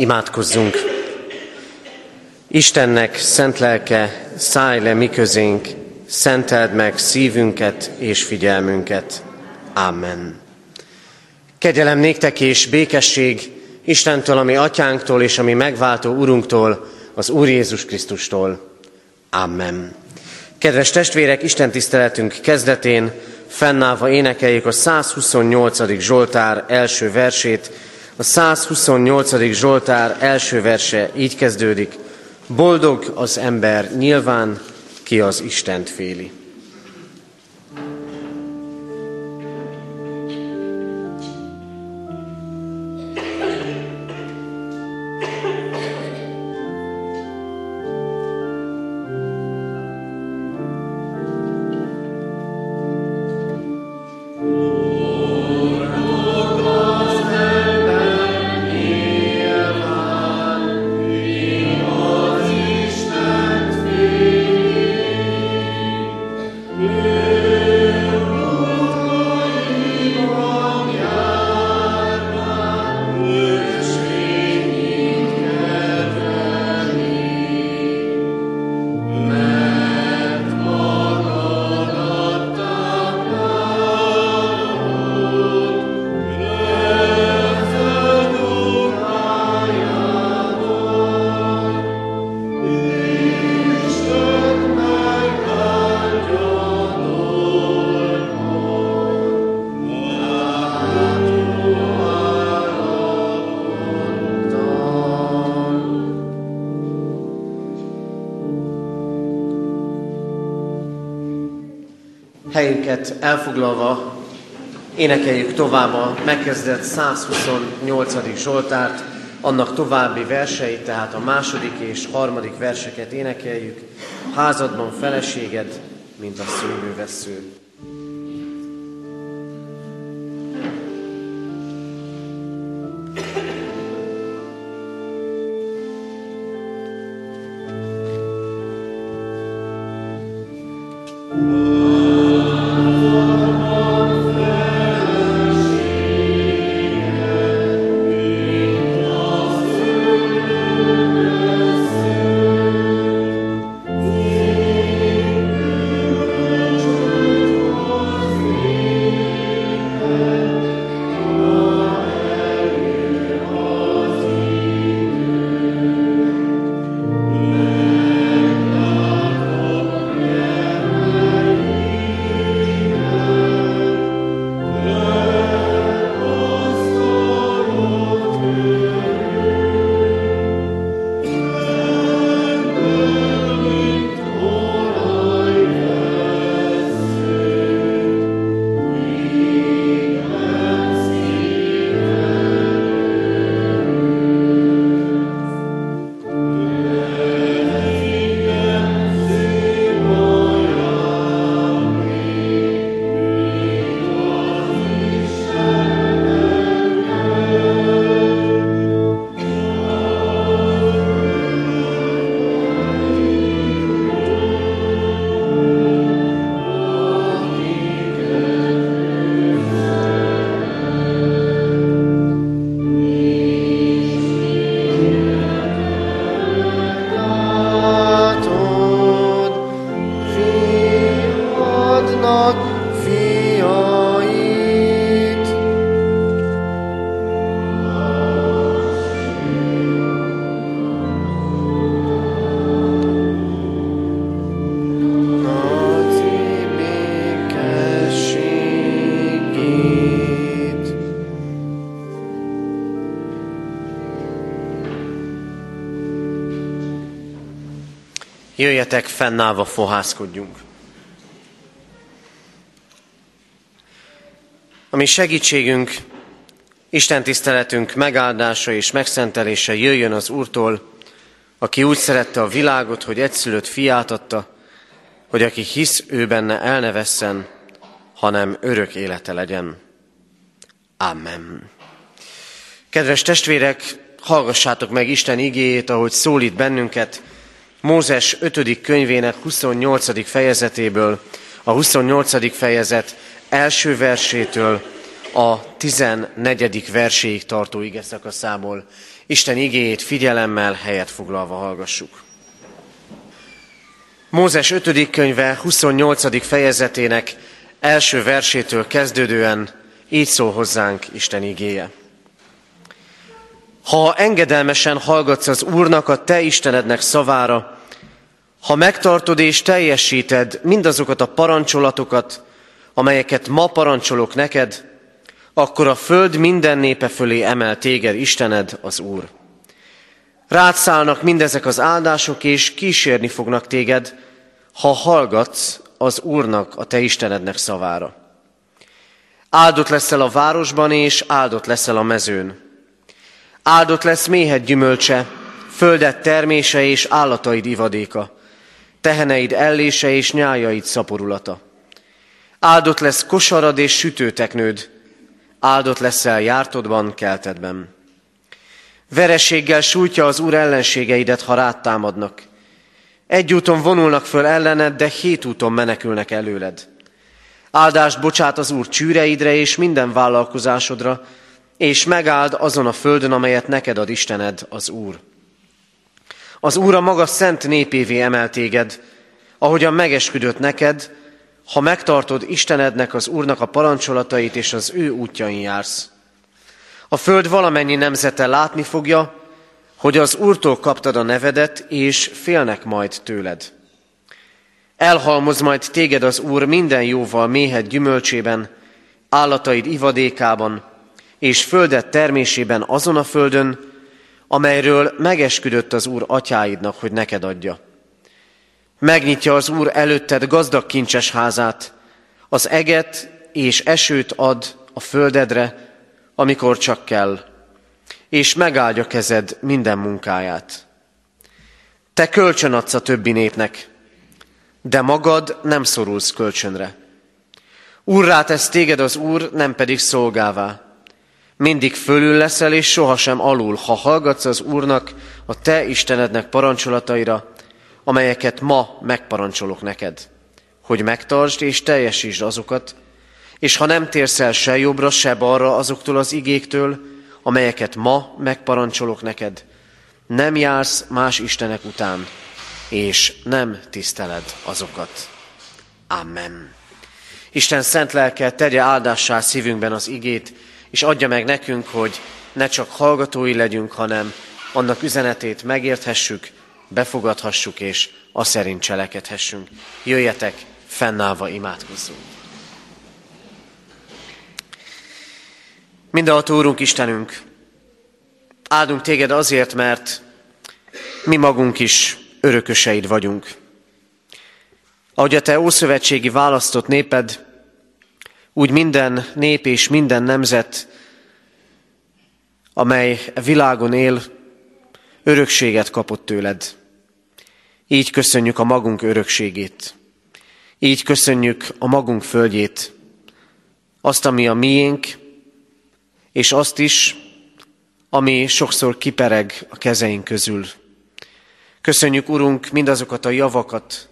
Imádkozzunk! Istennek szent lelke, szállj le mi közénk, szenteld meg szívünket és figyelmünket. Amen. Kegyelem néktek és békesség Istentől, ami atyánktól és ami megváltó Urunktól, az Úr Jézus Krisztustól. Amen. Kedves testvérek, Isten tiszteletünk kezdetén fennállva énekeljük a 128. Zsoltár első versét, a 128. Zsoltár első verse így kezdődik. Boldog az ember nyilván, ki az Istent féli. Helyünket elfoglalva énekeljük tovább a megkezdett 128. Zsoltárt, annak további verseit, tehát a második és harmadik verseket énekeljük. Házadban feleséged, mint a szőlővesző. Jöjjetek, fennállva fohászkodjunk. Ami segítségünk, Isten tiszteletünk megáldása és megszentelése jöjjön az Úrtól, aki úgy szerette a világot, hogy egyszülött fiát adta, hogy aki hisz ő benne el ne vesszen, hanem örök élete legyen. Amen. Kedves testvérek, hallgassátok meg Isten igéjét, ahogy szólít bennünket, Mózes 5. könyvének 28. fejezetéből, a 28. fejezet első versétől a 14. verséig tartó ige szakaszából Isten igéjét figyelemmel helyet foglalva hallgassuk. Mózes 5. könyve 28. fejezetének első versétől kezdődően így szól hozzánk Isten igéje. Ha engedelmesen hallgatsz az Úrnak, a te Istenednek szavára, ha megtartod és teljesíted mindazokat a parancsolatokat, amelyeket ma parancsolok neked, akkor a föld minden népe fölé emel téged Istened, az Úr. Rád szállnak mindezek az áldások, és kísérni fognak téged, ha hallgatsz az Úrnak, a te Istenednek szavára. Áldott leszel a városban, és áldott leszel a mezőn. Áldott lesz méhed gyümölcse, földet termése és állataid ivadéka, teheneid ellése és nyájaid szaporulata. Áldott lesz kosarad és sütőteknőd, áldott leszel jártodban, keltedben. Verességgel sújtja az Úr ellenségeidet, ha rád támadnak. Egy úton vonulnak föl ellened, de hét úton menekülnek előled. Áldást bocsát az Úr csűreidre és minden vállalkozásodra, és megáld azon a földön, amelyet neked ad Istened, az Úr. Az Úr a maga szent népévé emel téged, ahogyan megesküdött neked, ha megtartod Istenednek, az Úrnak a parancsolatait, és az ő útjain jársz. A föld valamennyi nemzete látni fogja, hogy az Úrtól kaptad a nevedet, és félnek majd tőled. Elhalmoz majd téged az Úr minden jóval méhed gyümölcsében, állataid ivadékában, és földet termésében azon a földön, amelyről megesküdött az Úr atyáidnak, hogy neked adja. Megnyitja az Úr előtted gazdag kincses házát, az eget és esőt ad a földedre, amikor csak kell, és megáldja kezed minden munkáját. Te kölcsön adsz a többi népnek, de magad nem szorulsz kölcsönre. Úrrá tesz téged az Úr, nem pedig szolgává. Mindig fölül leszel, és sohasem alul, ha hallgatsz az Úrnak, a te Istenednek parancsolataira, amelyeket ma megparancsolok neked, hogy megtartsd és teljesítsd azokat, és ha nem térsz el se jobbra, se balra azoktól az igéktől, amelyeket ma megparancsolok neked, nem jársz más istenek után, és nem tiszteled azokat. Amen. Isten szent lelke tegye áldássá szívünkben az igét, és adja meg nekünk, hogy ne csak hallgatói legyünk, hanem annak üzenetét megérthessük, befogadhassuk, és a szerint cselekedhessünk. Jöjjetek, fennállva imádkozzunk. Mindenható Úrunk Istenünk, áldunk téged azért, mert mi magunk is örököseid vagyunk. Ahogy a te ószövetségi választott néped, úgy minden nép és minden nemzet, amely világon él, örökséget kapott tőled. Így köszönjük a magunk örökségét. Így köszönjük a magunk földjét, azt, ami a miénk, és azt is, ami sokszor kipereg a kezeink közül. Köszönjük, Urunk, mindazokat a javakat,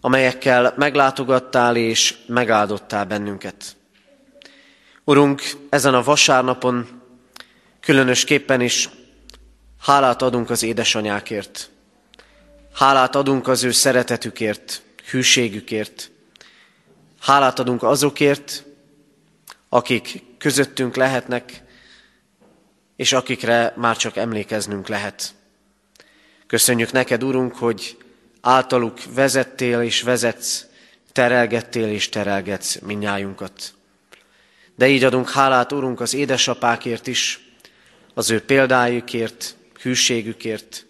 amelyekkel meglátogattál és megáldottál bennünket. Urunk, ezen a vasárnapon különösképpen is hálát adunk az édesanyákért. Hálát adunk az ő szeretetükért, hűségükért. Hálát adunk azokért, akik közöttünk lehetnek, és akikre már csak emlékeznünk lehet. Köszönjük neked, Urunk, hogy általuk vezettél és vezetsz, terelgettél és terelgetsz minnyájunkat. De így adunk hálát, Urunk, az édesapákért is, az ő példájukért, hűségükért,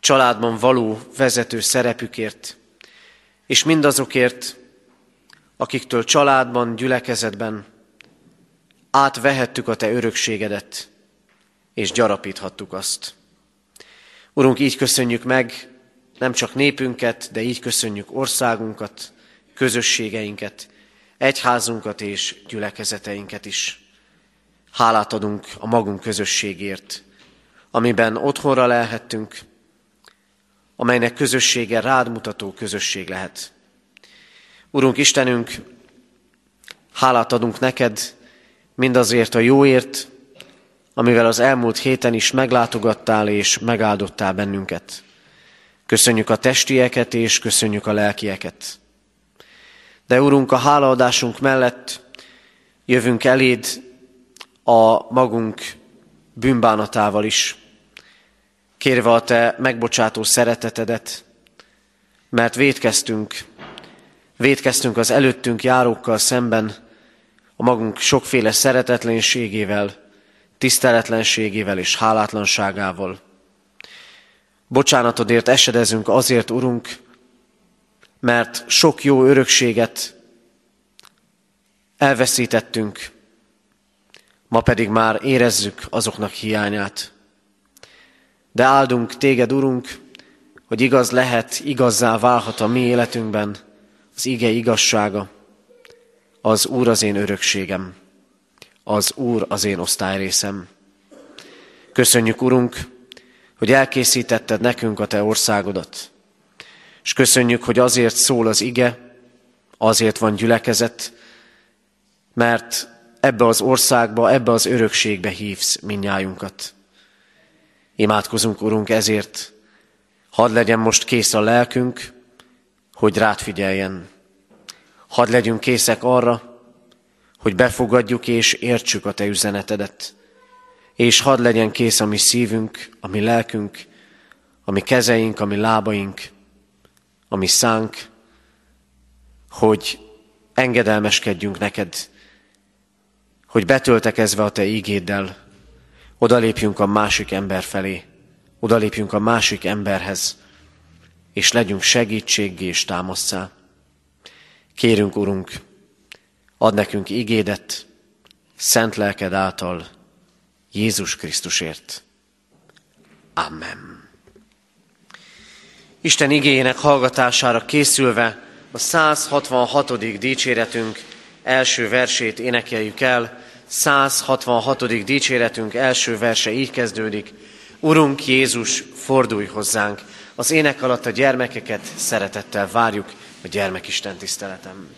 családban való vezető szerepükért, és mindazokért, akiktől családban, gyülekezetben átvehettük a Te örökségedet, és gyarapíthattuk azt. Urunk, így köszönjük meg nem csak népünket, de így köszönjük országunkat, közösségeinket, egyházunkat és gyülekezeteinket is. Hálát adunk a magunk közösségért, amiben otthonra lehettünk, amelynek közössége rád mutató közösség lehet. Urunk Istenünk, hálát adunk neked mindazért a jóért, amivel az elmúlt héten is meglátogattál és megáldottál bennünket. Köszönjük a testieket és köszönjük a lelkieket. De Urunk, a hálaadásunk mellett jövünk eléd a magunk bűnbánatával is, kérve a Te megbocsátó szeretetedet, mert védkeztünk, védkeztünk az előttünk járókkal szemben, a magunk sokféle szeretetlenségével, tiszteletlenségével és hálátlanságával. Bocsánatodért esedezünk azért, Urunk, mert sok jó örökséget elveszítettünk, ma pedig már érezzük azoknak hiányát. De áldunk téged, Urunk, hogy igaz lehet, igazzá válhat a mi életünkben az ige igazsága. Az Úr az én örökségem, az Úr az én osztályrészem. Köszönjük, Urunk, hogy elkészítetted nekünk a Te országodat. És köszönjük, hogy azért szól az ige, azért van gyülekezet, mert ebbe az országba, ebbe az örökségbe hívsz minnyájunkat. Imádkozunk, Urunk, ezért, hadd legyen most kész a lelkünk, hogy rád figyeljen. Hadd legyünk készek arra, hogy befogadjuk és értsük a Te üzenetedet. És hadd legyen kész a mi szívünk, a mi lelkünk, a mi kezeink, a mi lábaink, a mi szánk, hogy engedelmeskedjünk neked, hogy betöltekezve a Te ígéddel, odalépjünk a másik ember felé, odalépjünk a másik emberhez, és legyünk segítséggé és támasztá. Kérünk, Urunk, ad nekünk ígédet, szent lelked által, Jézus Krisztusért. Amen. Isten igényének hallgatására készülve a 166. dicséretünk első versét énekeljük el. 166. dicséretünk első verse így kezdődik. Urunk Jézus, fordulj hozzánk! Az ének alatt a gyermekeket szeretettel várjuk a gyermekisten tiszteletem.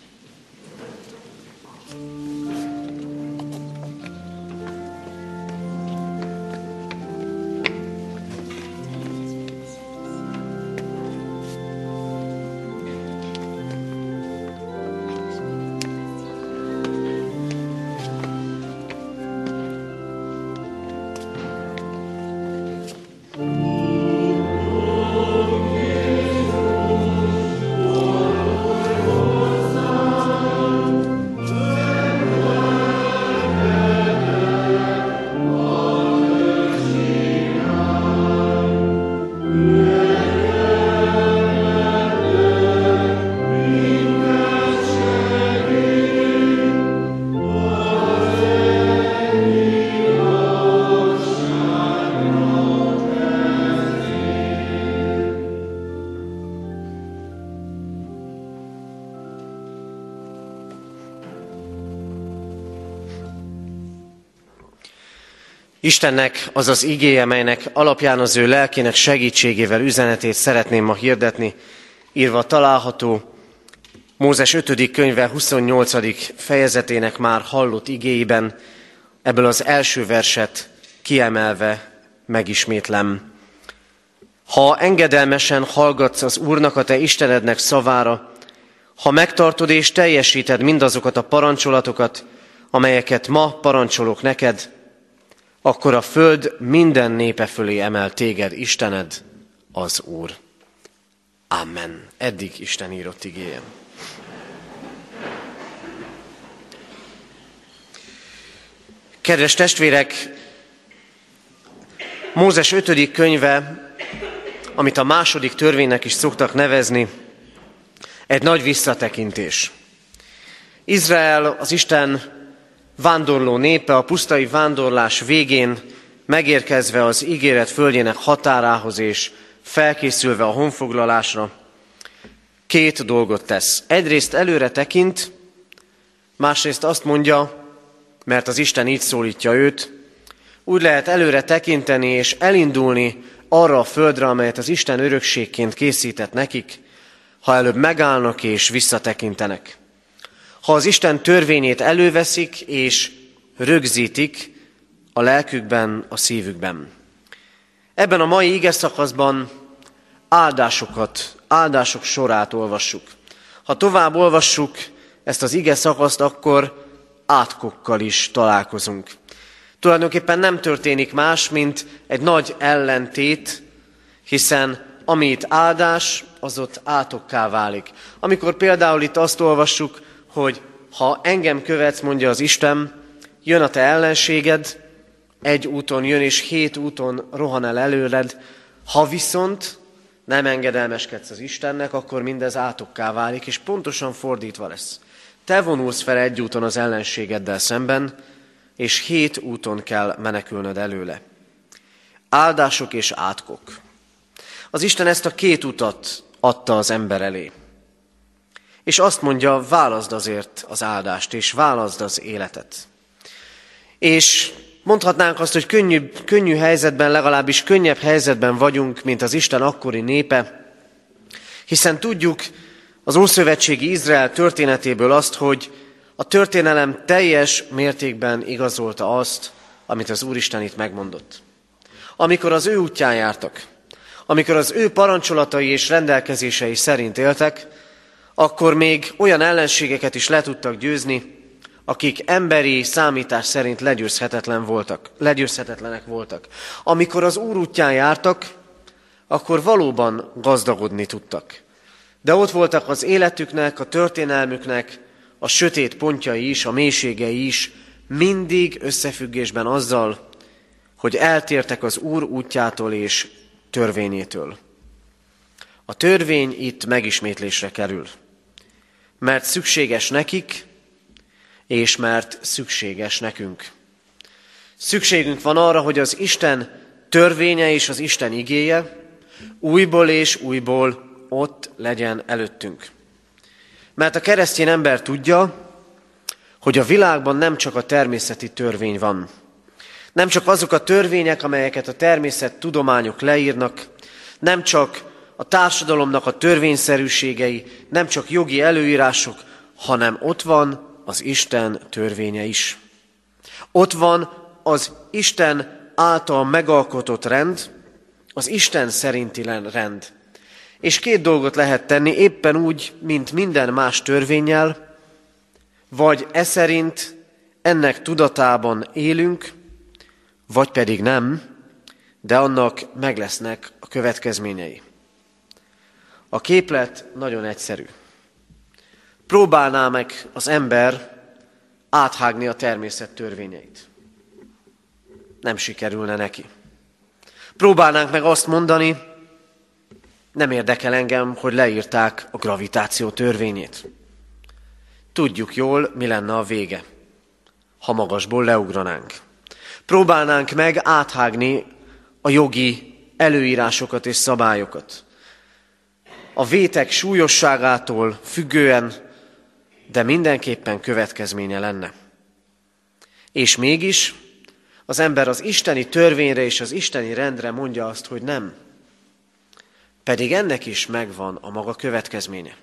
Istennek az az igéje, melynek alapján az ő lelkének segítségével üzenetét szeretném ma hirdetni, írva található Mózes 5. könyve 28. fejezetének már hallott igéiben, ebből az első verset kiemelve megismétlem. Ha engedelmesen hallgatsz az Úrnak, a te Istenednek szavára, ha megtartod és teljesíted mindazokat a parancsolatokat, amelyeket ma parancsolok neked, akkor a föld minden népe fölé emel téged, Istened, az Úr. Amen. Eddig Isten írott igéje. Kedves testvérek, Mózes 5. könyve, amit a második törvénynek is szoktak nevezni, egy nagy visszatekintés. Izrael, az Isten vándorló népe a pusztai vándorlás végén megérkezve az ígéret földjének határához és felkészülve a honfoglalásra, két dolgot tesz. Egyrészt előre tekint, másrészt azt mondja, mert az Isten így szólítja őt, úgy lehet előre tekinteni és elindulni arra a földre, amelyet az Isten örökségként készített nekik, ha előbb megállnak és visszatekintenek. Ha az Isten törvényét előveszik és rögzítik, a lelkükben, a szívükben. Ebben a mai ige szakaszban áldásokat, áldások sorát olvassuk. Ha tovább olvassuk ezt az ige szakaszt, akkor átkokkal is találkozunk. Tulajdonképpen nem történik más, mint egy nagy ellentét, hiszen amit áldás, az ott átokká válik. Amikor például itt azt olvassuk, hogy ha engem követsz, mondja az Isten, jön a te ellenséged, egy úton jön, és hét úton rohan el előled. Ha viszont nem engedelmeskedsz az Istennek, akkor mindez átokká válik, és pontosan fordítva lesz. Te vonulsz fel egy úton az ellenségeddel szemben, és hét úton kell menekülnöd előle. Áldások és átkok. Az Isten ezt a két utat adta az ember elé. És azt mondja, válaszd azért az áldást, és válaszd az életet. És mondhatnánk azt, hogy könnyű, könnyű helyzetben, legalábbis könnyebb helyzetben vagyunk, mint az Isten akkori népe, hiszen tudjuk az Ószövetségi Izrael történetéből azt, hogy a történelem teljes mértékben igazolta azt, amit az Úristen itt megmondott. Amikor az ő útján jártak, amikor az ő parancsolatai és rendelkezései szerint éltek, akkor még olyan ellenségeket is le tudtak győzni, akik emberi számítás szerint legyőzhetetlen voltak, legyőzhetetlenek voltak. Amikor az Úr útján jártak, akkor valóban gazdagodni tudtak. De ott voltak az életüknek, a történelmüknek a sötét pontjai is, a mélységei is, mindig összefüggésben azzal, hogy eltértek az Úr útjától és törvényétől. A törvény itt megismétlésre kerül, mert szükséges nekik, és mert szükséges nekünk. Szükségünk van arra, hogy az Isten törvénye és az Isten igéje újból és újból ott legyen előttünk. Mert a keresztény ember tudja, hogy a világban nem csak a természeti törvény van, nem csak azok a törvények, amelyeket a természet tudományok leírnak, nem csak a társadalomnak a törvényszerűségei, nem csak jogi előírások, hanem ott van az Isten törvénye is. Ott van az Isten által megalkotott rend, az Isten szerinti rend. És két dolgot lehet tenni, éppen úgy, mint minden más törvényel, vagy e szerint ennek tudatában élünk, vagy pedig nem, de annak meg lesznek a következményei. A képlet nagyon egyszerű. Próbálná meg az ember áthágni a természet törvényeit. Nem sikerülne neki. Próbálnánk meg azt mondani, nem érdekel engem, hogy leírták a gravitáció törvényét. Tudjuk jól, mi lenne a vége, ha magasból leugranánk. Próbálnánk meg áthágni a jogi előírásokat és szabályokat. A vétek súlyosságától függően, de mindenképpen következménye lenne. És mégis az ember az isteni törvényre és az isteni rendre mondja azt, hogy nem. Pedig ennek is megvan a maga következménye.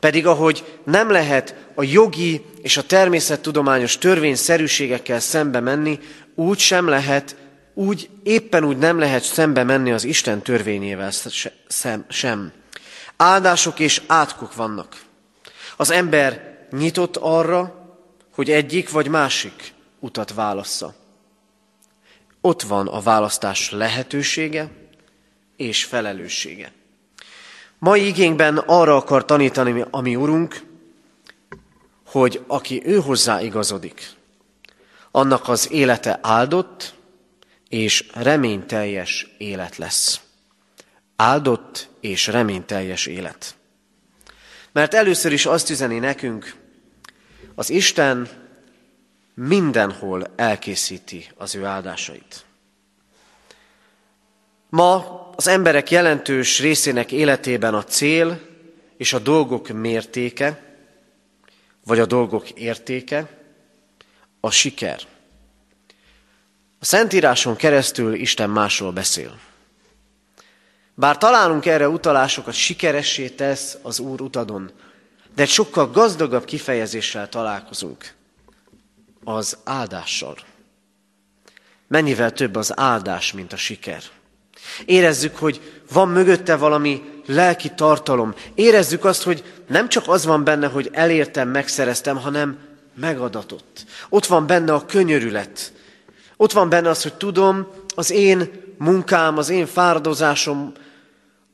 Pedig ahogy nem lehet a jogi és a természettudományos törvényszerűségekkel szembe menni, úgy sem lehet, úgy éppen úgy nem lehet szembe menni az Isten törvényével sem. Áldások és átkok vannak. Az ember nyitott arra, hogy egyik vagy másik utat válassza. Ott van a választás lehetősége és felelőssége. Mai igényben arra akar tanítani a mi Urunk, hogy aki ő hozzá igazodik, annak az élete áldott és reményteljes élet lesz. Áldott és reményteljes élet. Mert először is azt üzeni nekünk, az Isten mindenhol elkészíti az ő áldásait. Ma az emberek jelentős részének életében a cél és a dolgok mértéke, vagy a dolgok értéke, a siker. A Szentíráson keresztül Isten másról beszél. Bár találunk erre utalásokat, sikeressé tesz az Úr utadon, de sokkal gazdagabb kifejezéssel találkozunk, az áldással. mennyivel több az áldás, mint a siker. Érezzük, hogy van mögötte valami lelki tartalom. Érezzük azt, hogy nem csak az van benne, hogy elértem, megszereztem, hanem megadatott. Ott van benne a könyörület. Ott van benne az, hogy tudom, az én munkám, az én fáradozásom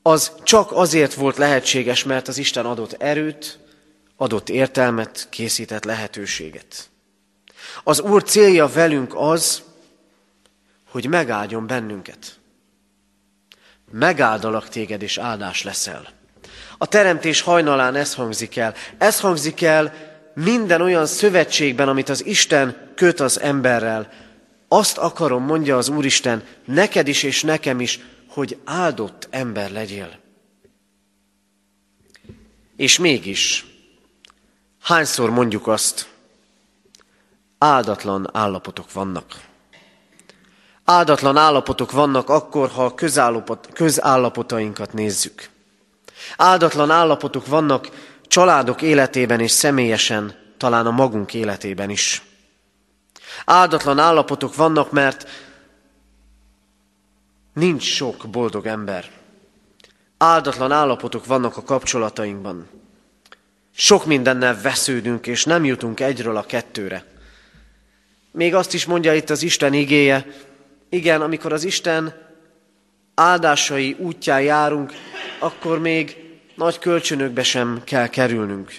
az csak azért volt lehetséges, mert az Isten adott erőt, adott értelmet, készített lehetőséget. Az Úr célja velünk az, hogy megáldjon bennünket. Megáldalak téged, és áldás leszel. A teremtés hajnalán ez hangzik el. Ez hangzik el minden olyan szövetségben, amit az Isten köt az emberrel. Azt akarom, mondja az Úristen, neked is és nekem is, hogy áldott ember legyél. És mégis, hányszor mondjuk azt, áldatlan állapotok vannak. Áldatlan állapotok vannak akkor, ha a közállapot, közállapotainkat nézzük. Áldatlan állapotok vannak családok életében és személyesen, talán a magunk életében is. Áldatlan állapotok vannak, mert nincs sok boldog ember. Áldatlan állapotok vannak a kapcsolatainkban. Sok mindennel vesződünk, és nem jutunk egyről a kettőre. Még azt is mondja itt az Isten igéje, igen, amikor az Isten áldásai útján járunk, akkor még nagy kölcsönökbe sem kell kerülnünk.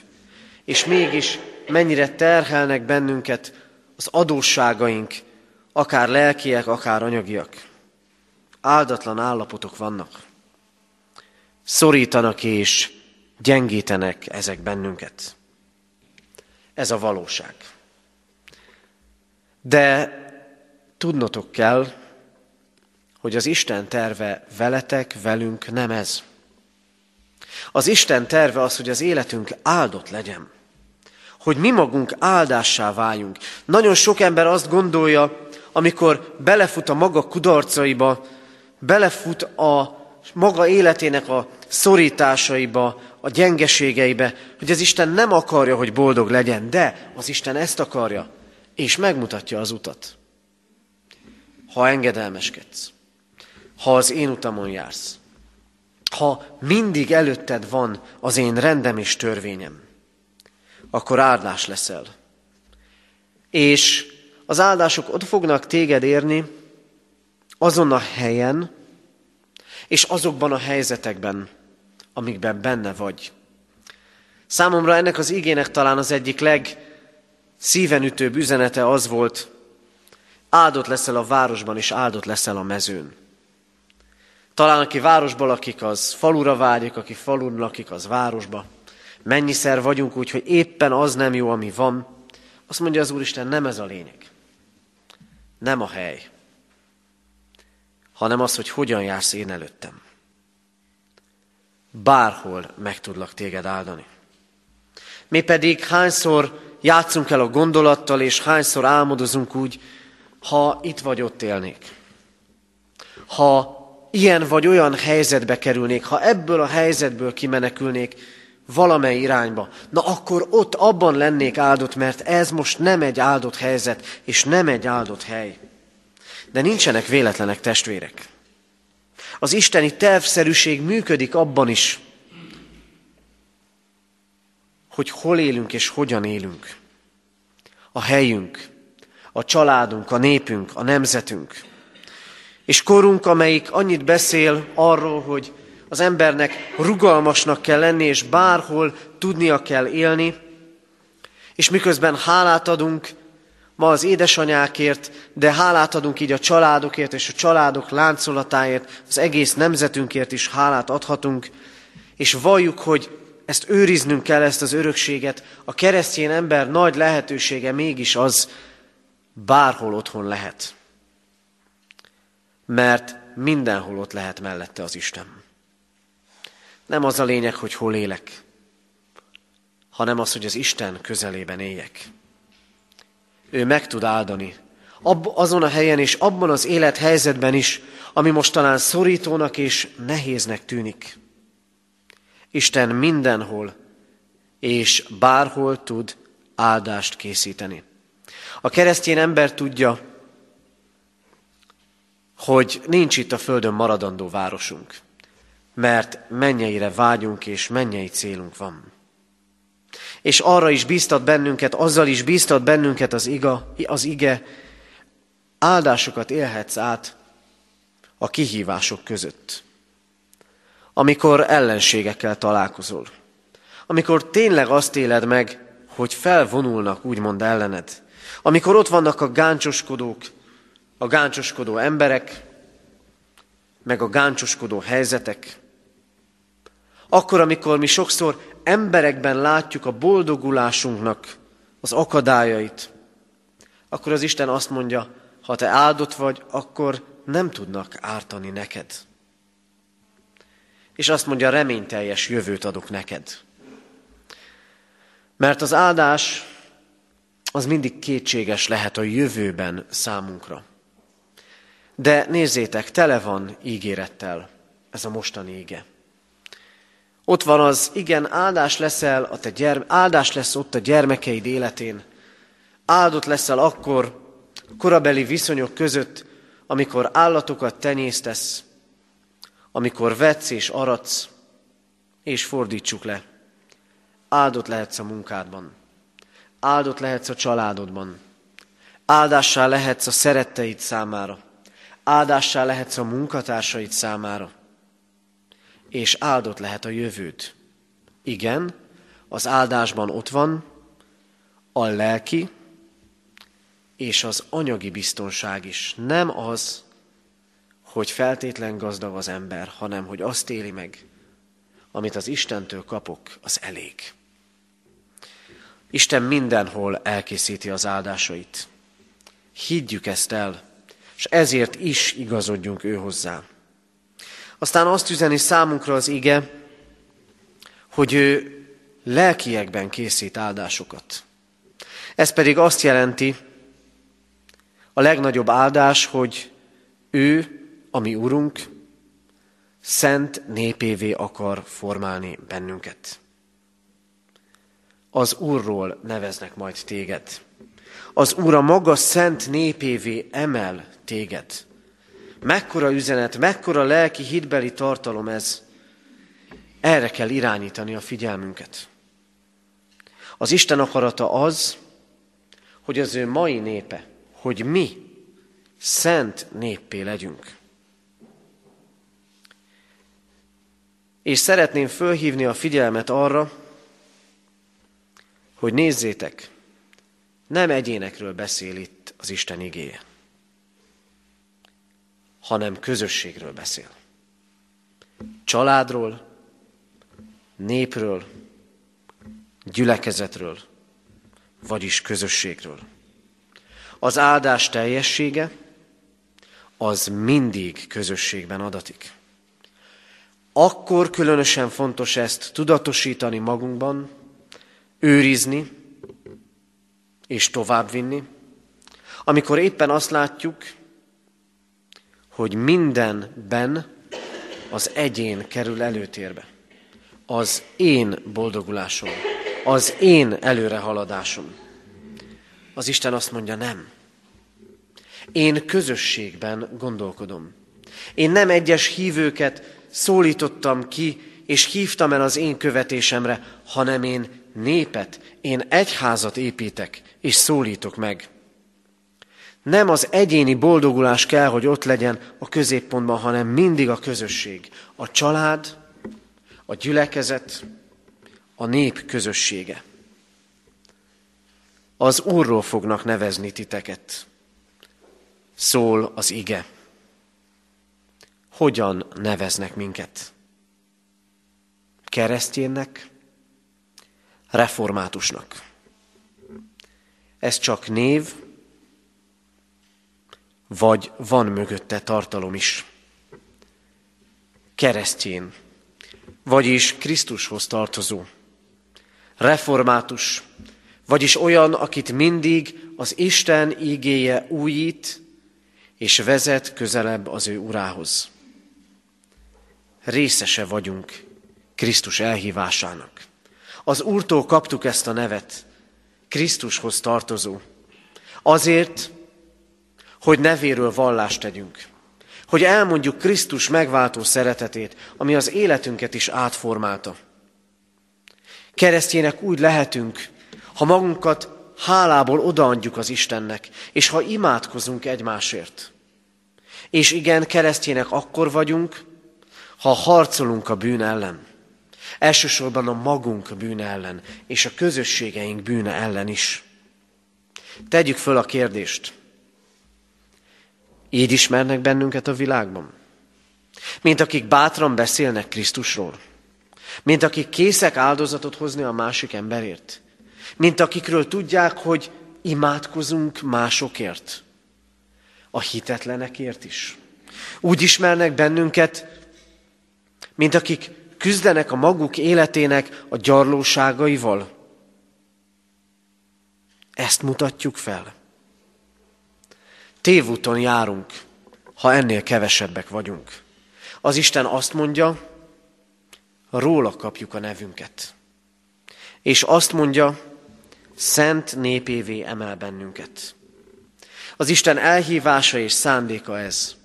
És mégis mennyire terhelnek bennünket az adósságaink, akár lelkiek, akár anyagiak. Áldatlan állapotok vannak. Szorítanak és gyengítenek ezek bennünket. Ez a valóság. De tudnotok kell, hogy az Isten terve veletek, velünk nem ez. Az Isten terve az, hogy az életünk áldott legyen. Hogy mi magunk áldássá váljunk. Nagyon sok ember azt gondolja, amikor belefut a maga kudarcaiba, belefut a maga életének a szorításaiba, a gyengeségeibe, hogy az Isten nem akarja, hogy boldog legyen, de az Isten ezt akarja, és megmutatja az utat. Ha engedelmeskedsz, ha az én utamon jársz, ha mindig előtted van az én rendem és törvényem, akkor áldás leszel. És az áldások ott fognak téged érni, azon a helyen, és azokban a helyzetekben, amikben benne vagy. Számomra ennek az igének talán az egyik legszívenütőbb üzenete az volt, áldott leszel a városban, és áldott leszel a mezőn. Talán aki városban lakik, az falura vágyik, aki falun lakik, az városba. Mennyiszer vagyunk úgy, hogy éppen az nem jó, ami van. Azt mondja az Úristen, nem ez a lényeg. Nem a hely hanem az, hogy hogyan jársz én előttem. Bárhol meg tudlak téged áldani. Mi pedig hányszor játszunk el a gondolattal, és hányszor álmodozunk úgy, ha itt vagy ott élnék. Ha ilyen vagy olyan helyzetbe kerülnék, ha ebből a helyzetből kimenekülnék valamely irányba, na akkor ott abban lennék áldott, mert ez most nem egy áldott helyzet, és nem egy áldott hely. De nincsenek véletlenek testvérek. Az isteni tervszerűség működik abban is, hogy hol élünk és hogyan élünk. A helyünk, a családunk, a népünk, a nemzetünk. És korunk, amelyik annyit beszél arról, hogy az embernek rugalmasnak kell lenni, és bárhol tudnia kell élni, és miközben hálát adunk ma az édesanyákért, de hálát adunk így a családokért és a családok láncolatáért, az egész nemzetünkért is hálát adhatunk, és valljuk, hogy ezt őriznünk kell, ezt az örökséget. A keresztény ember nagy lehetősége mégis az, bárhol otthon lehet. Mert mindenhol ott lehet mellette az Isten. Nem az a lényeg, hogy hol élek, hanem az, hogy az Isten közelében éljek ő meg tud áldani. Ab, azon a helyen és abban az élethelyzetben is, ami most talán szorítónak és nehéznek tűnik. Isten mindenhol és bárhol tud áldást készíteni. A keresztény ember tudja, hogy nincs itt a földön maradandó városunk, mert mennyeire vágyunk és mennyei célunk van. És arra is biztat bennünket, azzal is biztat bennünket az, iga, az ige, áldásokat élhetsz át a kihívások között. Amikor ellenségekkel találkozol. Amikor tényleg azt éled meg, hogy felvonulnak úgymond ellened. Amikor ott vannak a gáncsoskodók, a gáncsoskodó emberek, meg a gáncsoskodó helyzetek. Akkor, amikor mi sokszor emberekben látjuk a boldogulásunknak az akadályait, akkor az Isten azt mondja, ha te áldott vagy, akkor nem tudnak ártani neked. És azt mondja, reményteljes jövőt adok neked. Mert az áldás az mindig kétséges lehet a jövőben számunkra. De nézzétek, tele van ígérettel ez a mostani íge. Ott van az, igen, áldás leszel, a te gyerme, áldás lesz ott a gyermekeid életén. Áldott leszel akkor, korabeli viszonyok között, amikor állatokat tenyésztesz, amikor vetsz és aratsz, és fordítsuk le. Áldott lehetsz a munkádban. Áldott lehetsz a családodban. Áldássá lehetsz a szeretteid számára. Áldássá lehetsz a munkatársaid számára. És áldott lehet a jövőd. Igen, az áldásban ott van a lelki és az anyagi biztonság is. Nem az, hogy feltétlen gazdag az ember, hanem hogy azt éli meg, amit az Istentől kapok, az elég. Isten mindenhol elkészíti az áldásait. Higgyük ezt el, és ezért is igazodjunk ő hozzá. Aztán azt üzeni számunkra az ige, hogy ő lelkiekben készít áldásokat. Ez pedig azt jelenti, a legnagyobb áldás, hogy ő, ami Urunk, szent népévé akar formálni bennünket. Az Úrról neveznek majd téged. Az Úr a maga szent népévé emel téged. Mekkora üzenet, mekkora lelki hitbeli tartalom ez. Erre kell irányítani a figyelmünket. Az Isten akarata az, hogy az ő mai népe, hogy mi szent néppé legyünk. És szeretném fölhívni a figyelmet arra, hogy nézzétek, nem egyénekről beszél itt az Isten igéje, hanem közösségről beszél. Családról, népről, gyülekezetről, vagyis közösségről. Az áldás teljessége az mindig közösségben adatik. Akkor különösen fontos ezt tudatosítani magunkban, őrizni és továbbvinni, amikor éppen azt látjuk, hogy mindenben az egyén kerül előtérbe. Az én boldogulásom, az én előrehaladásom. Az Isten azt mondja, nem. Én közösségben gondolkodom. Én nem egyes hívőket szólítottam ki, és hívtam el az én követésemre, hanem én népet, én egyházat építek, és szólítok meg. Nem az egyéni boldogulás kell, hogy ott legyen a középpontban, hanem mindig a közösség. A család, a gyülekezet, a nép közössége. Az Úrról fognak nevezni titeket. Szól az ige. Hogyan neveznek minket? Keresztjénnek, reformátusnak. Ez csak név, vagy van mögötte tartalom is. Keresztjén, vagyis Krisztushoz tartozó. Református, vagyis olyan, akit mindig az Isten ígéje újít, és vezet közelebb az ő urához. Részese vagyunk Krisztus elhívásának. Az Úrtól kaptuk ezt a nevet, Krisztushoz tartozó. Azért, hogy nevéről vallást tegyünk. hogy elmondjuk Krisztus megváltó szeretetét, ami az életünket is átformálta. Keresztjének úgy lehetünk, ha magunkat hálából odaadjuk az Istennek, és ha imádkozunk egymásért. És igen, keresztjének akkor vagyunk, ha harcolunk a bűn ellen. Elsősorban a magunk bűne ellen, és a közösségeink bűne ellen is. Tegyük föl a kérdést. Így ismernek bennünket a világban? Mint akik bátran beszélnek Krisztusról? Mint akik készek áldozatot hozni a másik emberért? Mint akikről tudják, hogy imádkozunk másokért? A hitetlenekért is? Úgy ismernek bennünket, mint akik küzdenek a maguk életének a gyarlóságaival? Ezt mutatjuk fel. Tévúton járunk, ha ennél kevesebbek vagyunk. Az Isten azt mondja, róla kapjuk a nevünket. És azt mondja, szent népévé emel bennünket. Az Isten elhívása és szándéka ez,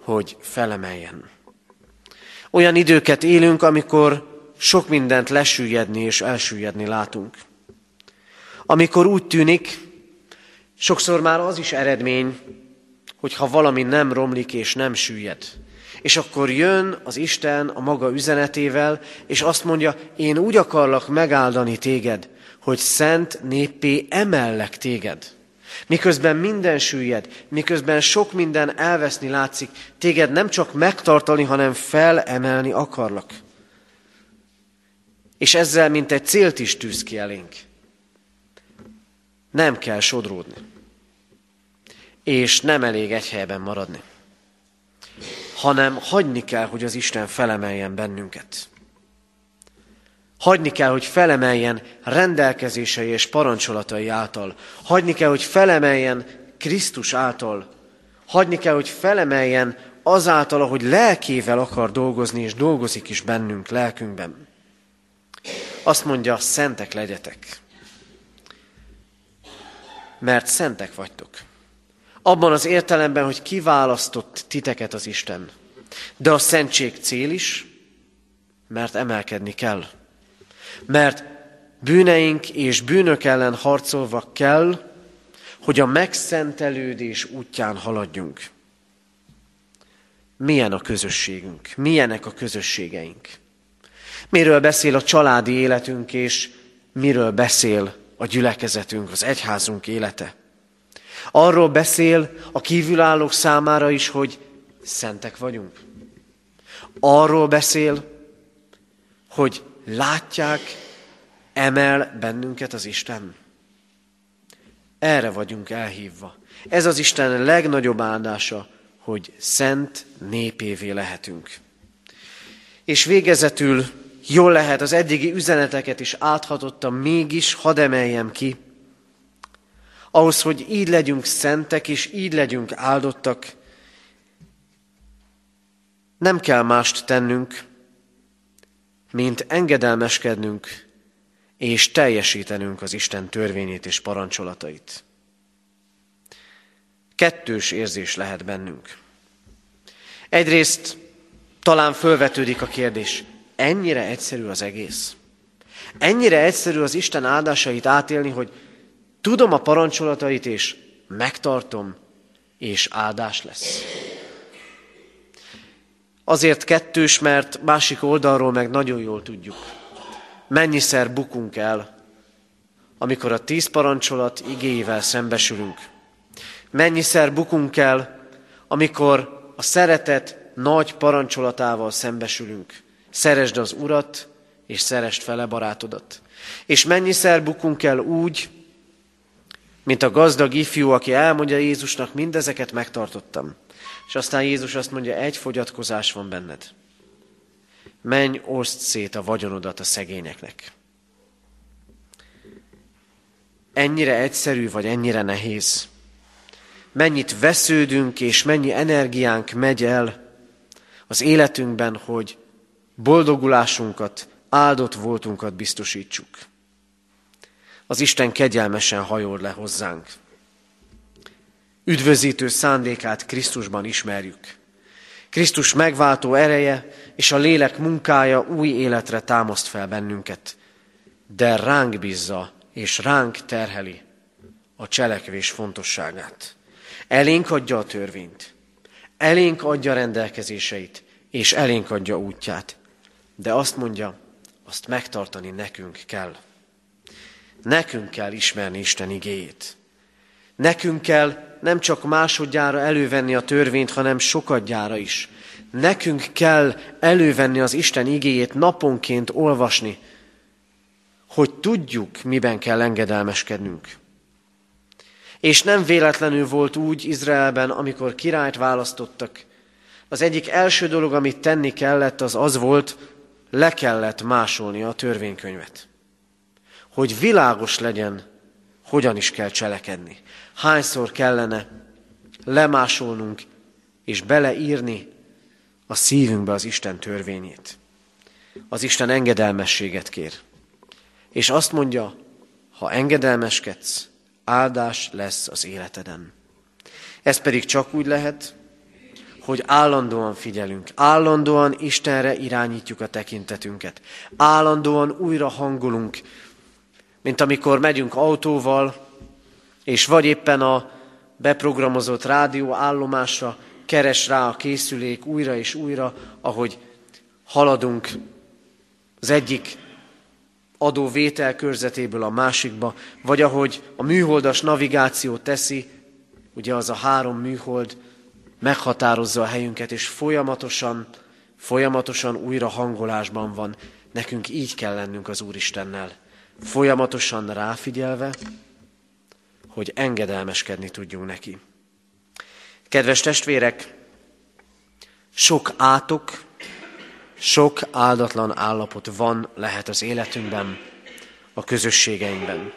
hogy felemeljen. Olyan időket élünk, amikor sok mindent lesüllyedni és elsüllyedni látunk. Amikor úgy tűnik, sokszor már az is eredmény, hogyha valami nem romlik és nem süllyed. És akkor jön az Isten a maga üzenetével, és azt mondja, én úgy akarlak megáldani téged, hogy szent néppé emellek téged. Miközben minden süllyed, miközben sok minden elveszni látszik, téged nem csak megtartani, hanem felemelni akarlak. És ezzel mint egy célt is tűz ki elénk. Nem kell sodródni. És nem elég egy helyben maradni. Hanem hagyni kell, hogy az Isten felemeljen bennünket. Hagyni kell, hogy felemeljen rendelkezései és parancsolatai által. Hagyni kell, hogy felemeljen Krisztus által. Hagyni kell, hogy felemeljen azáltal, ahogy lelkével akar dolgozni, és dolgozik is bennünk, lelkünkben. Azt mondja, szentek legyetek. Mert szentek vagytok. Abban az értelemben, hogy kiválasztott titeket az Isten. De a szentség cél is, mert emelkedni kell. Mert bűneink és bűnök ellen harcolva kell, hogy a megszentelődés útján haladjunk. Milyen a közösségünk? Milyenek a közösségeink? Miről beszél a családi életünk, és miről beszél a gyülekezetünk, az egyházunk élete? Arról beszél a kívülállók számára is, hogy szentek vagyunk. Arról beszél, hogy Látják, emel bennünket az Isten. Erre vagyunk elhívva. Ez az Isten legnagyobb áldása, hogy szent népévé lehetünk. És végezetül jól lehet, az eddigi üzeneteket is áthatottam, mégis hadd emeljem ki, ahhoz, hogy így legyünk szentek, és így legyünk áldottak, nem kell mást tennünk, mint engedelmeskednünk és teljesítenünk az Isten törvényét és parancsolatait. Kettős érzés lehet bennünk. Egyrészt talán fölvetődik a kérdés, ennyire egyszerű az egész? Ennyire egyszerű az Isten áldásait átélni, hogy tudom a parancsolatait, és megtartom, és áldás lesz. Azért kettős, mert másik oldalról meg nagyon jól tudjuk. Mennyiszer bukunk el, amikor a tíz parancsolat igéivel szembesülünk. Mennyiszer bukunk el, amikor a szeretet nagy parancsolatával szembesülünk. Szeresd az Urat, és szerest fele barátodat. És mennyiszer bukunk el úgy, mint a gazdag ifjú, aki elmondja Jézusnak, mindezeket megtartottam. És aztán Jézus azt mondja, egy fogyatkozás van benned. Menj, oszd szét a vagyonodat a szegényeknek. Ennyire egyszerű, vagy ennyire nehéz? Mennyit vesződünk, és mennyi energiánk megy el az életünkben, hogy boldogulásunkat, áldott voltunkat biztosítsuk. Az Isten kegyelmesen hajol le hozzánk. üdvözítő szándékát Krisztusban ismerjük. Krisztus megváltó ereje és a lélek munkája új életre támaszt fel bennünket, de ránk bízza és ránk terheli a cselekvés fontosságát. Elénk adja a törvényt, elénk adja rendelkezéseit, és elénk adja útját. De azt mondja, azt megtartani nekünk kell. Nekünk kell ismerni Isten igéjét. Nekünk kell nem csak másodjára elővenni a törvényt, hanem sokadjára is. Nekünk kell elővenni az Isten igéjét naponként olvasni, hogy tudjuk, miben kell engedelmeskednünk. És nem véletlenül volt úgy Izraelben, amikor királyt választottak. Az egyik első dolog, amit tenni kellett, az az volt, le kellett másolni a törvénykönyvet. Hogy világos legyen, hogyan is kell cselekedni. Hányszor kellene lemásolnunk és beleírni a szívünkbe az Isten törvényét. Az Isten engedelmességet kér. És azt mondja, ha engedelmeskedsz, áldás lesz az életeden. Ez pedig csak úgy lehet, hogy állandóan figyelünk, állandóan Istenre irányítjuk a tekintetünket, állandóan újra hangolunk, mint amikor megyünk autóval, és vagy éppen a beprogramozott rádió állomásra keres rá a készülék újra és újra, ahogy haladunk az egyik adóvétel körzetéből a másikba, vagy ahogy a műholdas navigáció teszi, ugye az a három műhold meghatározza a helyünket, és folyamatosan, folyamatosan újra hangolásban van. Nekünk így kell lennünk az Úristennel. Folyamatosan ráfigyelve, hogy engedelmeskedni tudjunk neki. Kedves testvérek, sok átok, sok áldatlan állapot van, lehet az életünkben, a közösségeinkben.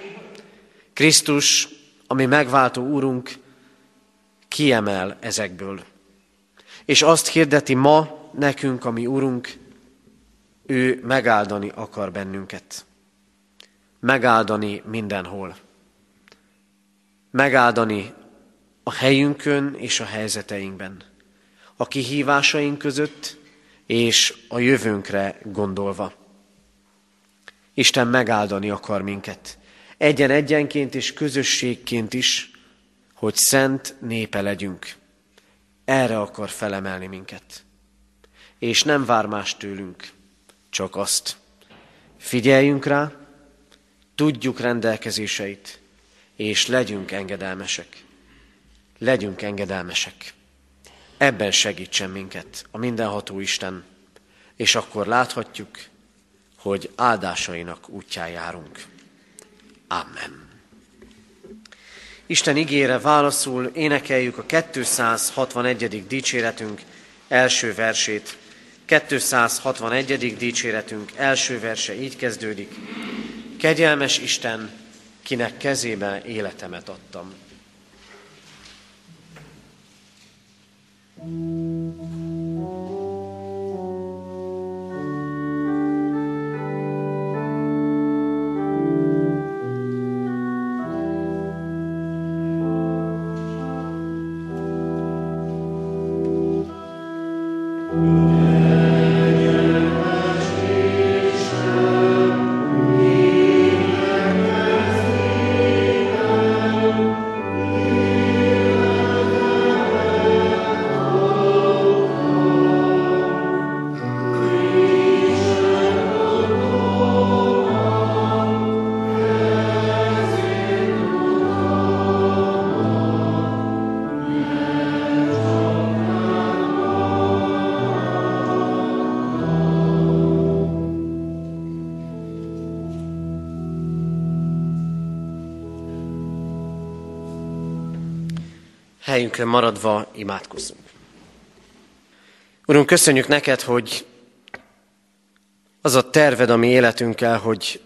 Krisztus, ami megváltó Úrunk, kiemel ezekből. És azt hirdeti ma nekünk, ami Urunk, ő megáldani akar bennünket. Megáldani mindenhol. Megáldani a helyünkön és a helyzeteinkben. A kihívásaink között és a jövőnkre gondolva. Isten megáldani akar minket. Egyen-egyenként és közösségként is, hogy szent népe legyünk. Erre akar felemelni minket. És nem vár más tőlünk, csak azt. Figyeljünk rá, tudjuk rendelkezéseit, és legyünk engedelmesek. Legyünk engedelmesek. Ebben segítsen minket a mindenható Isten, és akkor láthatjuk, hogy áldásainak útján járunk. Amen. Isten igére válaszul énekeljük a 261. dicséretünk első versét. 261. dicséretünk első verse így kezdődik. Kegyelmes Isten, kinek kezébe életemet adtam. thank you helyünkre maradva imádkozzunk. Urunk, köszönjük neked, hogy az a terved a mi életünkkel, hogy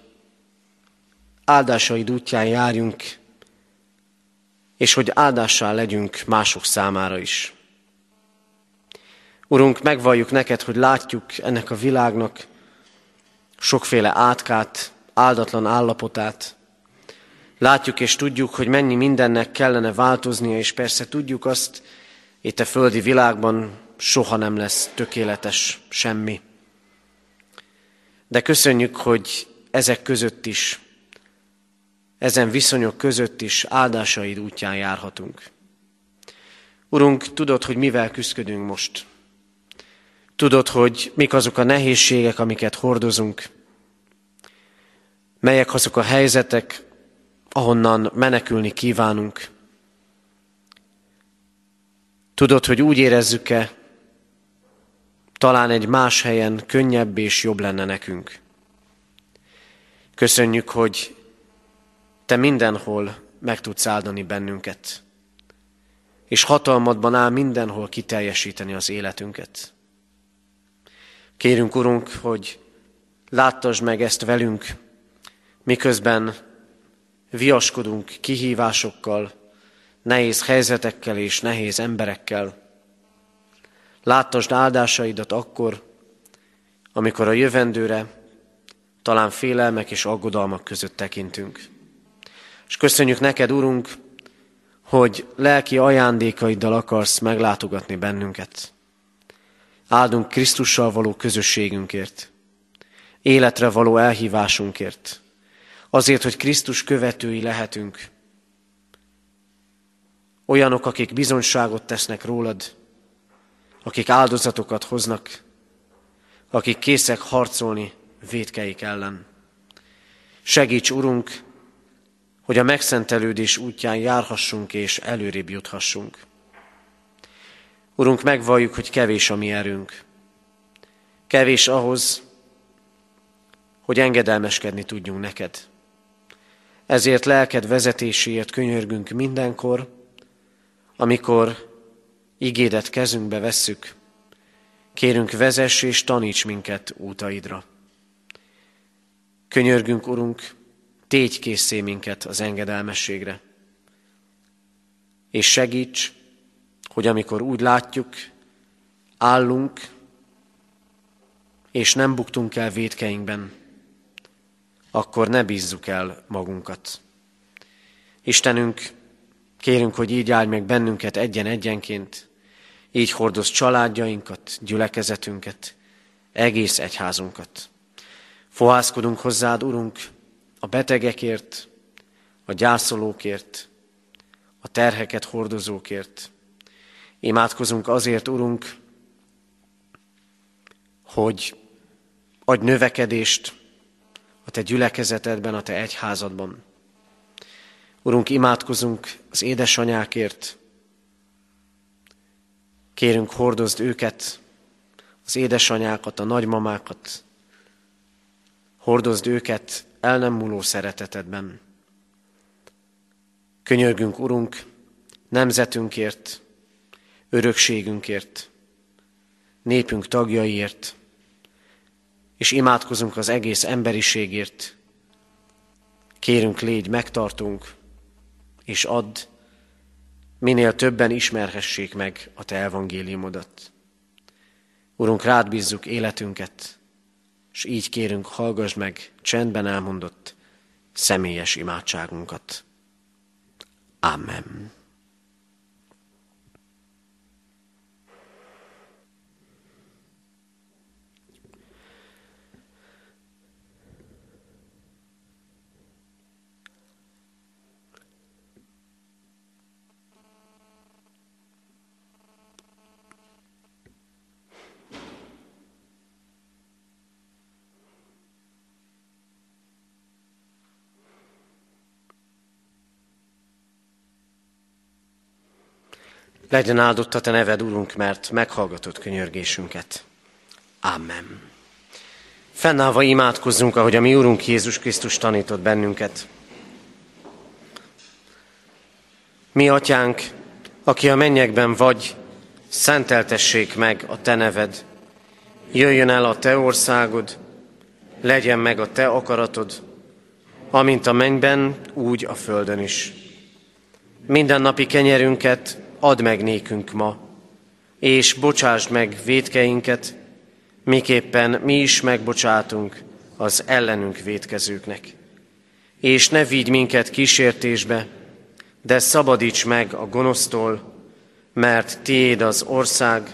áldásaid útján járjunk, és hogy áldássá legyünk mások számára is. Urunk, megvalljuk neked, hogy látjuk ennek a világnak sokféle átkát, áldatlan állapotát. Látjuk és tudjuk, hogy mennyi mindennek kellene változnia, és persze tudjuk azt, itt a földi világban soha nem lesz tökéletes semmi. De köszönjük, hogy ezek között is, ezen viszonyok között is áldásaid útján járhatunk. Urunk, tudod, hogy mivel küzdködünk most. Tudod, hogy mik azok a nehézségek, amiket hordozunk, melyek azok a helyzetek, ahonnan menekülni kívánunk. Tudod, hogy úgy érezzük-e, talán egy más helyen könnyebb és jobb lenne nekünk. Köszönjük, hogy Te mindenhol meg tudsz áldani bennünket, és hatalmadban áll mindenhol kiteljesíteni az életünket. Kérünk, Urunk, hogy láttasd meg ezt velünk, miközben viaskodunk kihívásokkal, nehéz helyzetekkel és nehéz emberekkel. Láttasd áldásaidat akkor, amikor a jövendőre talán félelmek és aggodalmak között tekintünk. És köszönjük neked, Urunk, hogy lelki ajándékaiddal akarsz meglátogatni bennünket. Áldunk Krisztussal való közösségünkért, életre való elhívásunkért, azért, hogy Krisztus követői lehetünk, olyanok, akik bizonyságot tesznek rólad, akik áldozatokat hoznak, akik készek harcolni védkeik ellen. Segíts, Urunk, hogy a megszentelődés útján járhassunk és előrébb juthassunk. Urunk, megvalljuk, hogy kevés a mi erőnk. Kevés ahhoz, hogy engedelmeskedni tudjunk neked. Ezért lelked vezetéséért könyörgünk mindenkor, amikor igédet kezünkbe vesszük, kérünk vezess és taníts minket útaidra. Könyörgünk, Urunk, tégy készé minket az engedelmességre, és segíts, hogy amikor úgy látjuk, állunk, és nem buktunk el védkeinkben, akkor ne bízzuk el magunkat. Istenünk, kérünk, hogy így állj meg bennünket egyen-egyenként, így hordoz családjainkat, gyülekezetünket, egész egyházunkat. Fohászkodunk hozzád, Urunk, a betegekért, a gyászolókért, a terheket hordozókért. Imádkozunk azért, Urunk, hogy adj növekedést a Te gyülekezetedben, a Te egyházadban. Urunk, imádkozunk az édesanyákért. Kérünk, hordozd őket, az édesanyákat, a nagymamákat. Hordozd őket el nem múló szeretetedben. Könyörgünk, Urunk, nemzetünkért, örökségünkért, népünk tagjaiért, és imádkozunk az egész emberiségért. Kérünk, légy, megtartunk, és add, minél többen ismerhessék meg a Te evangéliumodat. Urunk, rád bízzuk életünket, és így kérünk, hallgass meg csendben elmondott személyes imádságunkat. Amen. Legyen áldott a Te neved, Urunk, mert meghallgatott könyörgésünket. Amen. Fennállva imádkozzunk, ahogy a mi Urunk Jézus Krisztus tanított bennünket. Mi, Atyánk, aki a mennyekben vagy, szenteltessék meg a Te neved. Jöjjön el a Te országod, legyen meg a Te akaratod, amint a mennyben, úgy a földön is. Minden napi kenyerünket add meg nékünk ma, és bocsásd meg védkeinket, miképpen mi is megbocsátunk az ellenünk védkezőknek. és ne vigy minket kísértésbe, de szabadíts meg a gonosztól, mert Tiéd az ország,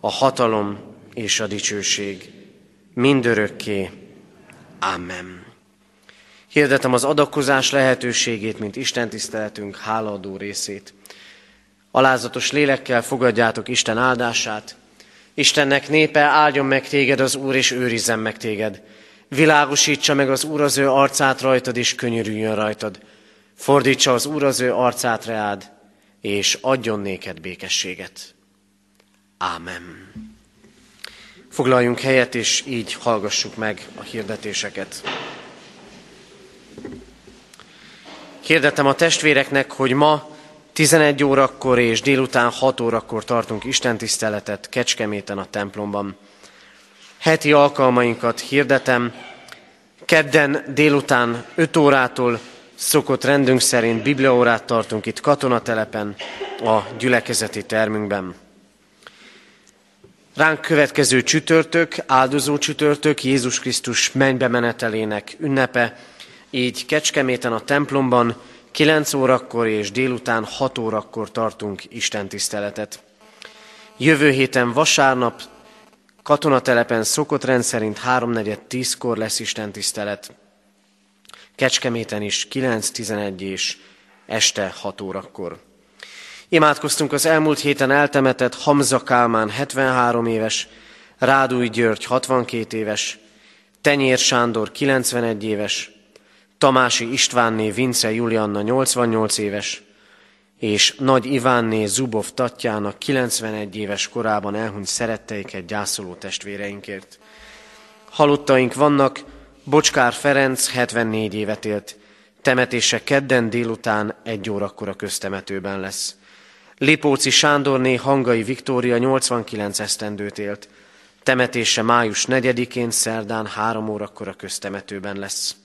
a hatalom és a dicsőség. Mindörökké. Amen. Hirdetem az adakozás lehetőségét, mint Isten tiszteletünk hálaadó részét. Alázatos lélekkel fogadjátok Isten áldását. Istennek népe áldjon meg téged az Úr, és őrizzen meg téged. Világosítsa meg az Úr az ő arcát rajtad, és könyörüljön rajtad. Fordítsa az Úr az ő arcát reád, és adjon néked békességet. Ámen. Foglaljunk helyet, és így hallgassuk meg a hirdetéseket. Hirdetem a testvéreknek, hogy ma 11 órakor és délután 6 órakor tartunk istentiszteletet Kecskeméten a templomban. Heti alkalmainkat hirdetem. Kedden délután 5 órától szokott rendünk szerint bibliaórát tartunk itt katonatelepen, a gyülekezeti termünkben. Ránk következő csütörtök, áldozó csütörtök, Jézus Krisztus mennybe menetelének ünnepe, így Kecskeméten a templomban 9 órakor és délután 6 órakor tartunk Isten tiszteletet. Jövő héten vasárnap katonatelepen szokott rendszerint 3.4.10-kor lesz Isten tisztelet. Kecskeméten is 9.11 és este 6 órakor. Imádkoztunk az elmúlt héten eltemetett Hamza Kálmán 73 éves, Rádúj György 62 éves, Tenyér Sándor 91 éves, Tamási Istvánné Vince Julianna 88 éves, és Nagy Ivánné Zubov Tatjának 91 éves korában elhunyt szeretteiket gyászoló testvéreinkért. Halottaink vannak, Bocskár Ferenc 74 évet élt, temetése kedden délután egy órakor a köztemetőben lesz. Lipóci Sándorné Hangai Viktória 89 esztendőt élt, temetése május 4-én szerdán 3 órakor a köztemetőben lesz.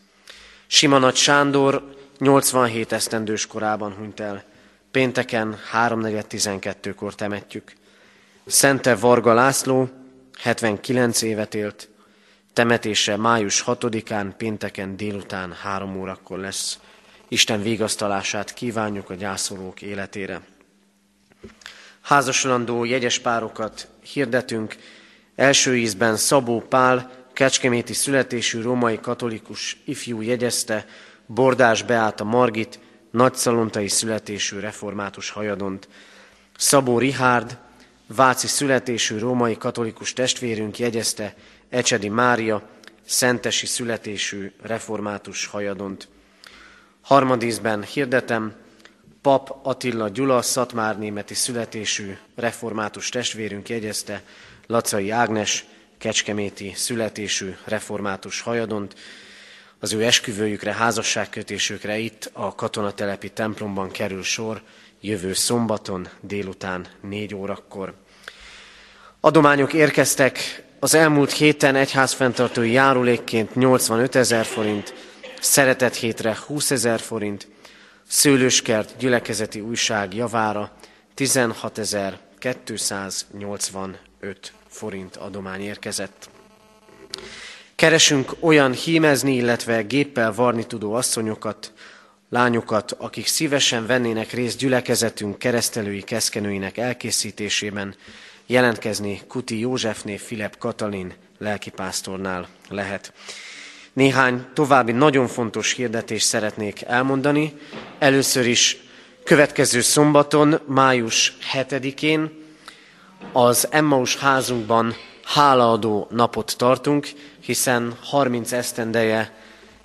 Simanat Sándor 87 esztendős korában hunyt el. Pénteken 3.4.12-kor temetjük. Szente Varga László 79 évet élt. Temetése május 6-án, pénteken délután 3 órakor lesz. Isten végasztalását kívánjuk a gyászolók életére. Házasulandó jegyes párokat hirdetünk. Első ízben Szabó Pál, kecskeméti születésű római katolikus ifjú jegyezte, Bordás Beáta Margit, nagyszalontai születésű református hajadont. Szabó Rihárd, Váci születésű római katolikus testvérünk jegyezte Ecsedi Mária, szentesi születésű református hajadont. Harmadízben hirdetem, Pap Attila Gyula, szatmárnémeti születésű református testvérünk jegyezte Lacai Ágnes, kecskeméti születésű református hajadont. Az ő esküvőjükre, házasságkötésükre itt a katonatelepi templomban kerül sor jövő szombaton délután négy órakor. Adományok érkeztek az elmúlt héten egyházfenntartói járulékként 85 ezer forint, szeretet hétre 20 ezer forint, szőlőskert gyülekezeti újság javára 16.285 forint adomány érkezett. Keresünk olyan hímezni, illetve géppel varni tudó asszonyokat, lányokat, akik szívesen vennének részt gyülekezetünk keresztelői keszkenőinek elkészítésében, jelentkezni Kuti Józsefné Filip Katalin lelkipásztornál lehet. Néhány további nagyon fontos hirdetést szeretnék elmondani. Először is következő szombaton, május 7-én az Emmaus házunkban hálaadó napot tartunk, hiszen 30 esztendeje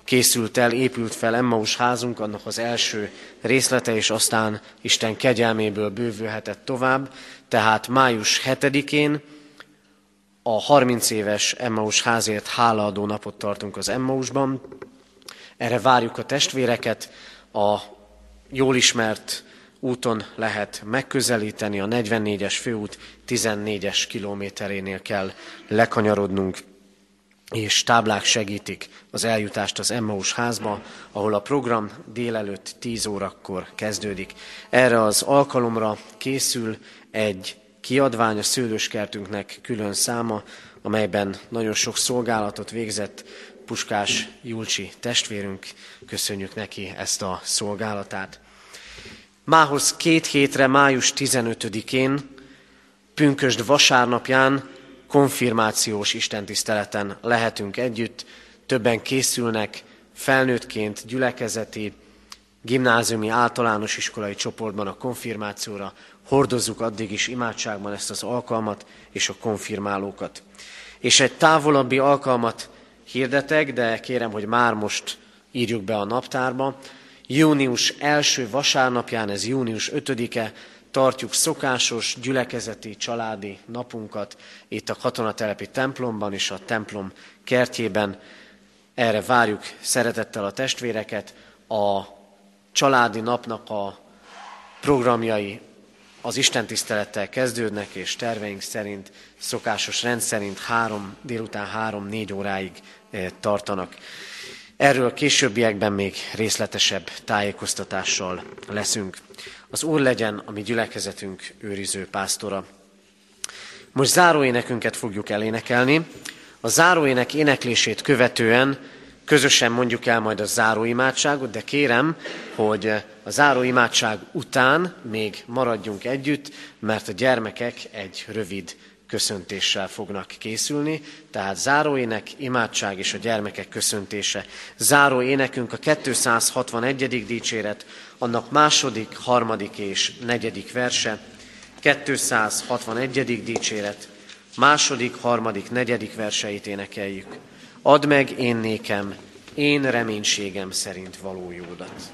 készült el, épült fel Emmaus házunk, annak az első részlete, és aztán Isten kegyelméből bővülhetett tovább. Tehát május 7-én a 30 éves Emmaus házért hálaadó napot tartunk az Emmausban. Erre várjuk a testvéreket, a jól ismert úton lehet megközelíteni, a 44-es főút 14-es kilométerénél kell lekanyarodnunk, és táblák segítik az eljutást az Emmaus házba, ahol a program délelőtt 10 órakor kezdődik. Erre az alkalomra készül egy kiadvány a szőlőskertünknek külön száma, amelyben nagyon sok szolgálatot végzett Puskás Julcsi testvérünk, köszönjük neki ezt a szolgálatát. Mához két hétre, május 15-én, pünkösd vasárnapján konfirmációs istentiszteleten lehetünk együtt, többen készülnek felnőttként gyülekezeti, gimnáziumi általános iskolai csoportban a konfirmációra, hordozzuk addig is imádságban ezt az alkalmat és a konfirmálókat. És egy távolabbi alkalmat hirdetek, de kérem, hogy már most írjuk be a naptárba. Június első vasárnapján, ez június 5-e, tartjuk szokásos gyülekezeti, családi napunkat itt a katonatelepi templomban és a templom kertjében. Erre várjuk szeretettel a testvéreket. A családi napnak a programjai az Isten tisztelettel kezdődnek, és terveink szerint, szokásos rend szerint három, délután három-négy óráig eh, tartanak. Erről későbbiekben még részletesebb tájékoztatással leszünk. Az Úr legyen a mi gyülekezetünk őriző pásztora. Most záróénekünket fogjuk elénekelni. A záróének éneklését követően közösen mondjuk el majd a záróimádságot, de kérem, hogy a záróimádság után még maradjunk együtt, mert a gyermekek egy rövid köszöntéssel fognak készülni, tehát záróének, imádság és a gyermekek köszöntése. Záró énekünk a 261. dicséret, annak második, harmadik és negyedik verse, 261. dicséret, második, harmadik, negyedik verseit énekeljük. Add meg én nékem, én reménységem szerint való jódat.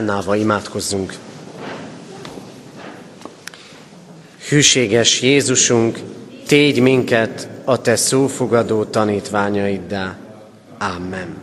Fennállva imádkozzunk. Hűséges Jézusunk, tégy minket a Te szófogadó tanítványaiddá. Amen.